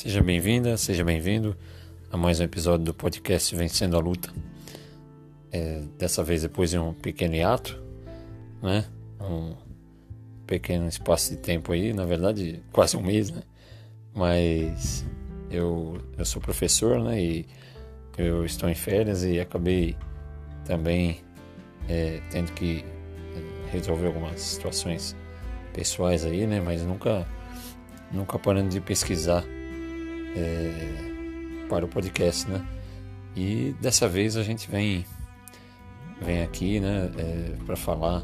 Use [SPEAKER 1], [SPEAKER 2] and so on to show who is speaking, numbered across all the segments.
[SPEAKER 1] Seja bem-vinda, seja bem-vindo a mais um episódio do podcast Vencendo a Luta. É, dessa vez depois de um pequeno hiato, né? Um pequeno espaço de tempo aí, na verdade quase um mês, né? Mas eu, eu sou professor, né? E eu estou em férias e acabei também é, tendo que é, resolver algumas situações pessoais aí, né? Mas nunca, nunca parando de pesquisar é, para o podcast, né? E dessa vez a gente vem, vem aqui, né? É, para falar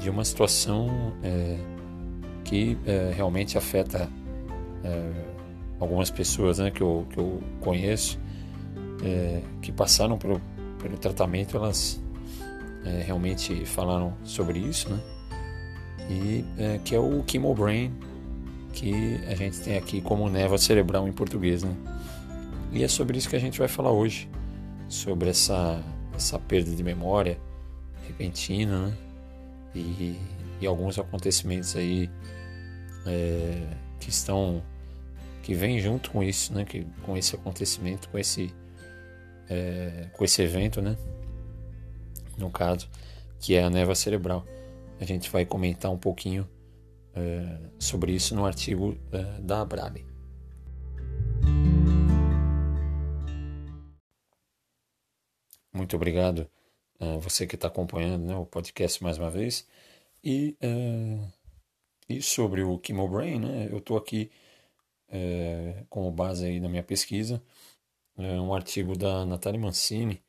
[SPEAKER 1] de uma situação é, que é, realmente afeta é, algumas pessoas, né? Que eu, que eu conheço que passaram pelo, tratamento, elas realmente falaram sobre isso, né? e é, que é o chemo brain que a gente tem aqui como névoa cerebral em português, né? E é sobre isso que a gente vai falar hoje, sobre essa essa perda de memória repentina, né? E, e alguns acontecimentos aí é, que estão que vêm junto com isso, né? Que com esse acontecimento, com esse é, com esse evento, né? No caso, que é a névoa cerebral. A gente vai comentar um pouquinho uh, sobre isso no artigo uh, da Abrame. Muito obrigado a uh, você que está acompanhando né, o podcast mais uma vez. E, e sobre o Brain, né, eu estou aqui como base aí na minha pesquisa um artigo da Natália Mancini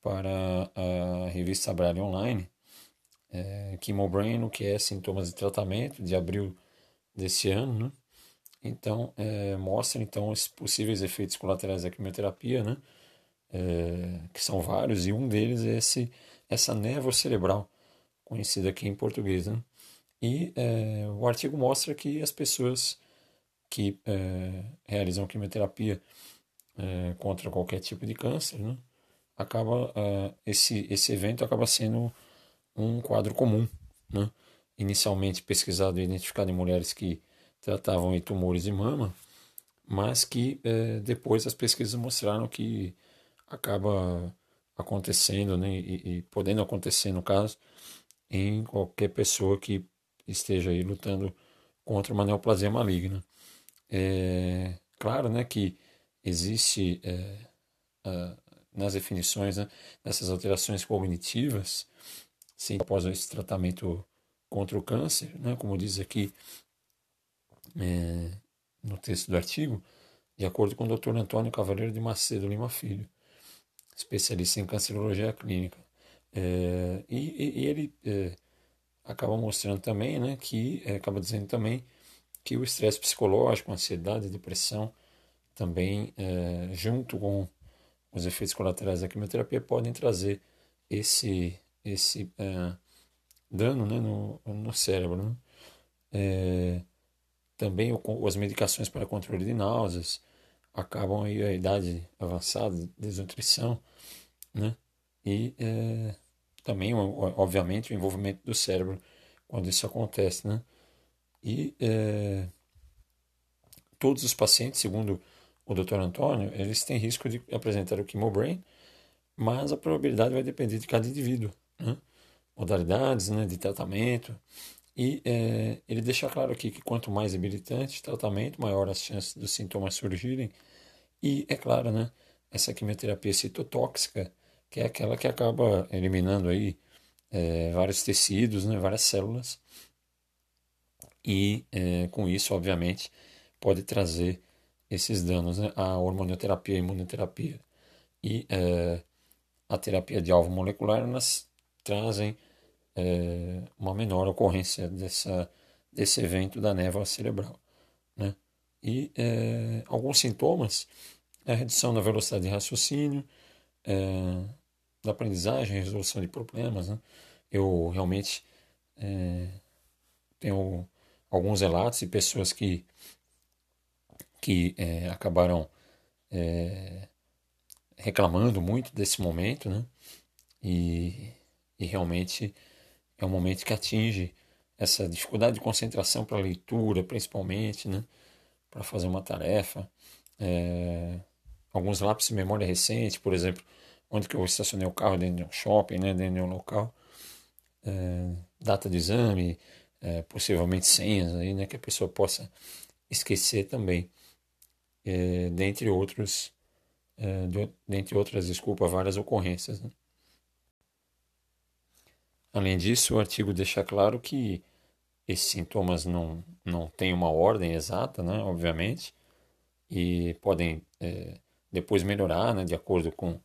[SPEAKER 1] para a revista Abrale Online é, que é sintomas de tratamento, de abril desse ano, né? Então, é, mostra então os possíveis efeitos colaterais da quimioterapia, né? É, que são vários, e um deles é esse, essa névoa cerebral, conhecida aqui em português. Né? E é, o artigo mostra que as pessoas que é, realizam quimioterapia é, contra qualquer tipo de câncer, né? acaba, é, esse, esse evento acaba sendo um quadro comum, né? inicialmente pesquisado e identificado em mulheres que tratavam de tumores de mama, mas que é, depois as pesquisas mostraram que acaba acontecendo né, e, e, podendo acontecer, no caso, em qualquer pessoa que esteja aí lutando contra uma neoplasia maligna. É, claro né, que existe é, a, nas definições, né, nessas alterações cognitivas, sim, após esse tratamento contra o câncer, né, como diz aqui é, no texto do artigo, de acordo com o Dr. Antônio Cavaleiro de Macedo Lima Filho, especialista em cancerologia clínica. É, e, e, ele é, acaba mostrando também, né, que é, acaba dizendo também que o estresse psicológico, ansiedade, depressão, também é, junto com os efeitos colaterais da quimioterapia podem trazer esse esse é, dano né, no, no cérebro. Né? É, também o, as medicações para controle de náuseas acabam aí a idade avançada, desnutrição, né? E é, também, obviamente, o envolvimento do cérebro quando isso acontece, né? E é, todos os pacientes, segundo o Dr. Antônio, eles têm risco de apresentar o chemobrain, mas a probabilidade vai depender de cada indivíduo né? modalidades né, de tratamento. E é, ele deixa claro aqui que quanto mais debilitante o tratamento, maior as chances dos sintomas surgirem. E, é claro, né, essa quimioterapia citotóxica, que é aquela que acaba eliminando aí é, vários tecidos, né, várias células. E, é, com isso, obviamente, pode trazer esses danos. Né, a hormonioterapia, a imunoterapia e é, a terapia de alvo molecular, nas trazem é, uma menor ocorrência dessa, desse evento da névoa cerebral. Né? E é, alguns sintomas a redução da velocidade de raciocínio, é, da aprendizagem, resolução de problemas. Né? Eu realmente é, tenho alguns relatos de pessoas que, que é, acabaram reclamando muito desse momento, né? E realmente é um momento que atinge essa dificuldade de concentração para leitura, principalmente, né? para fazer uma tarefa, é, alguns lápis de memória recente, por exemplo, onde que eu estacionei o carro dentro de um shopping, né, dentro de um local, é, data de exame, é, possivelmente senhas aí, né, que a pessoa possa esquecer também, é, dentre outros, é, de, dentre outras, desculpa, várias ocorrências. Né? Além disso, o artigo deixa claro que esses sintomas não, não têm uma ordem exata, né, obviamente, e podem é, depois melhorar, né, de acordo com,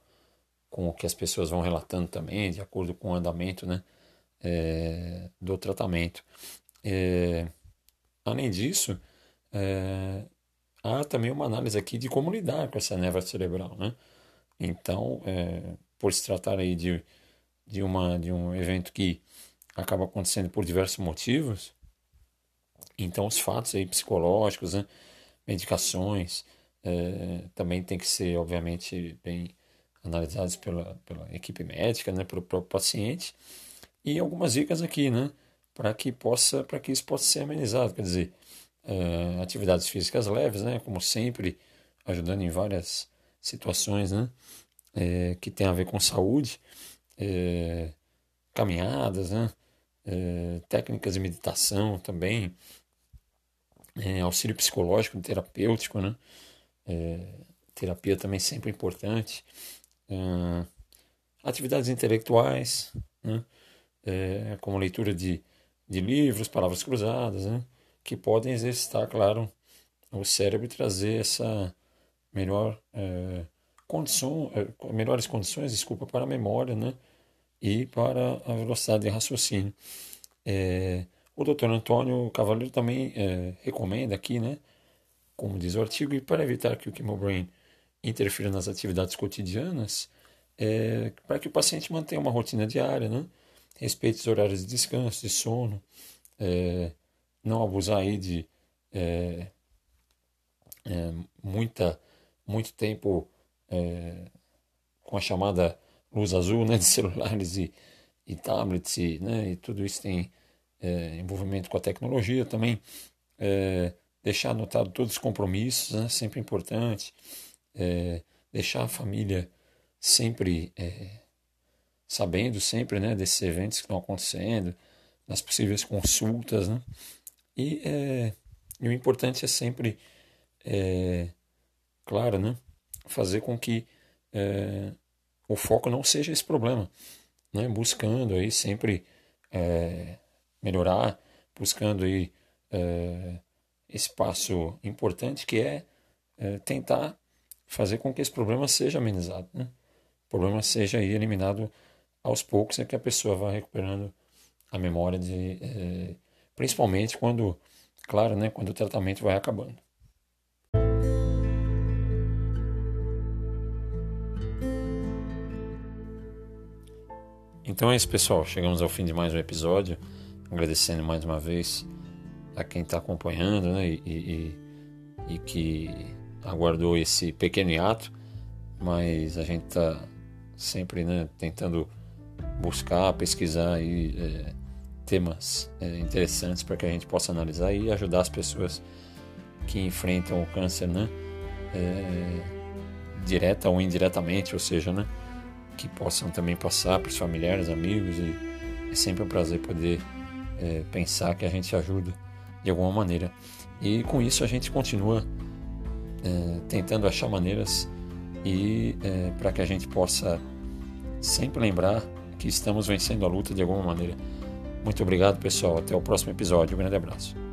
[SPEAKER 1] com o que as pessoas vão relatando também, de acordo com o andamento né, é, do tratamento. É, além disso, é, há também uma análise aqui de como lidar com essa névoa cerebral. Né? Então, é, por se tratar aí de de, uma, de um evento que acaba acontecendo por diversos motivos, então os fatos aí psicológicos, né, medicações, é, também tem que ser, obviamente, bem analisados pela, pela equipe médica, né, pelo próprio paciente, e algumas dicas aqui, né, para que possa, para que isso possa ser amenizado, quer dizer, é, atividades físicas leves, né, como sempre, ajudando em várias situações, né, é, que tem a ver com saúde, é, caminhadas, né? É, técnicas de meditação também, é, auxílio psicológico, terapêutico, né? terapia também sempre importante, atividades intelectuais, né? como leitura de, de livros, palavras cruzadas, né? que podem exercitar, claro, o cérebro e trazer essa melhor condição, melhores condições, desculpa, para a memória, né? E para a velocidade de raciocínio. É, o Dr. Antônio Cavaleiro também é, recomenda aqui, né, como diz o artigo, e para evitar que o Chemobrain interfira nas atividades cotidianas, é, para que o paciente mantenha uma rotina diária, né, respeite os horários de descanso, de sono, é, não abusar aí de é, é, muita, muito tempo com a chamada luz azul né, de celulares e, e tablets, e, né, e tudo isso tem é, envolvimento com a tecnologia também. É, deixar anotado todos os compromissos, né, sempre importante. É, deixar a família sempre é, sabendo sempre né, desses eventos que estão acontecendo, das possíveis consultas. Né? E, é, e o importante é sempre, é, claro, né, fazer com que o foco não seja esse problema, né? buscando aí sempre é, melhorar, buscando aí é, esse passo importante que é, é, tentar fazer com que esse problema seja amenizado, né? o problema seja aí eliminado aos poucos, é que a pessoa vai recuperando a memória de, é, principalmente quando, claro, né, quando o tratamento vai acabando. Então é isso, pessoal. Chegamos ao fim de mais um episódio. Agradecendo mais uma vez a quem está acompanhando né, e, e, e, que aguardou esse pequeno hiato. Mas a gente está sempre né, tentando buscar, pesquisar aí, é, temas é, interessantes para que a gente possa analisar e ajudar as pessoas que enfrentam o câncer, né? É, direta ou indiretamente, ou seja, né? Que possam também passar para os familiares, amigos e é sempre um prazer poder é, pensar que a gente ajuda de alguma maneira. E com isso a gente continua é, tentando achar maneiras e é, para que a gente possa sempre lembrar que estamos vencendo a luta de alguma maneira. Muito obrigado, pessoal. Até o próximo episódio. Um grande abraço.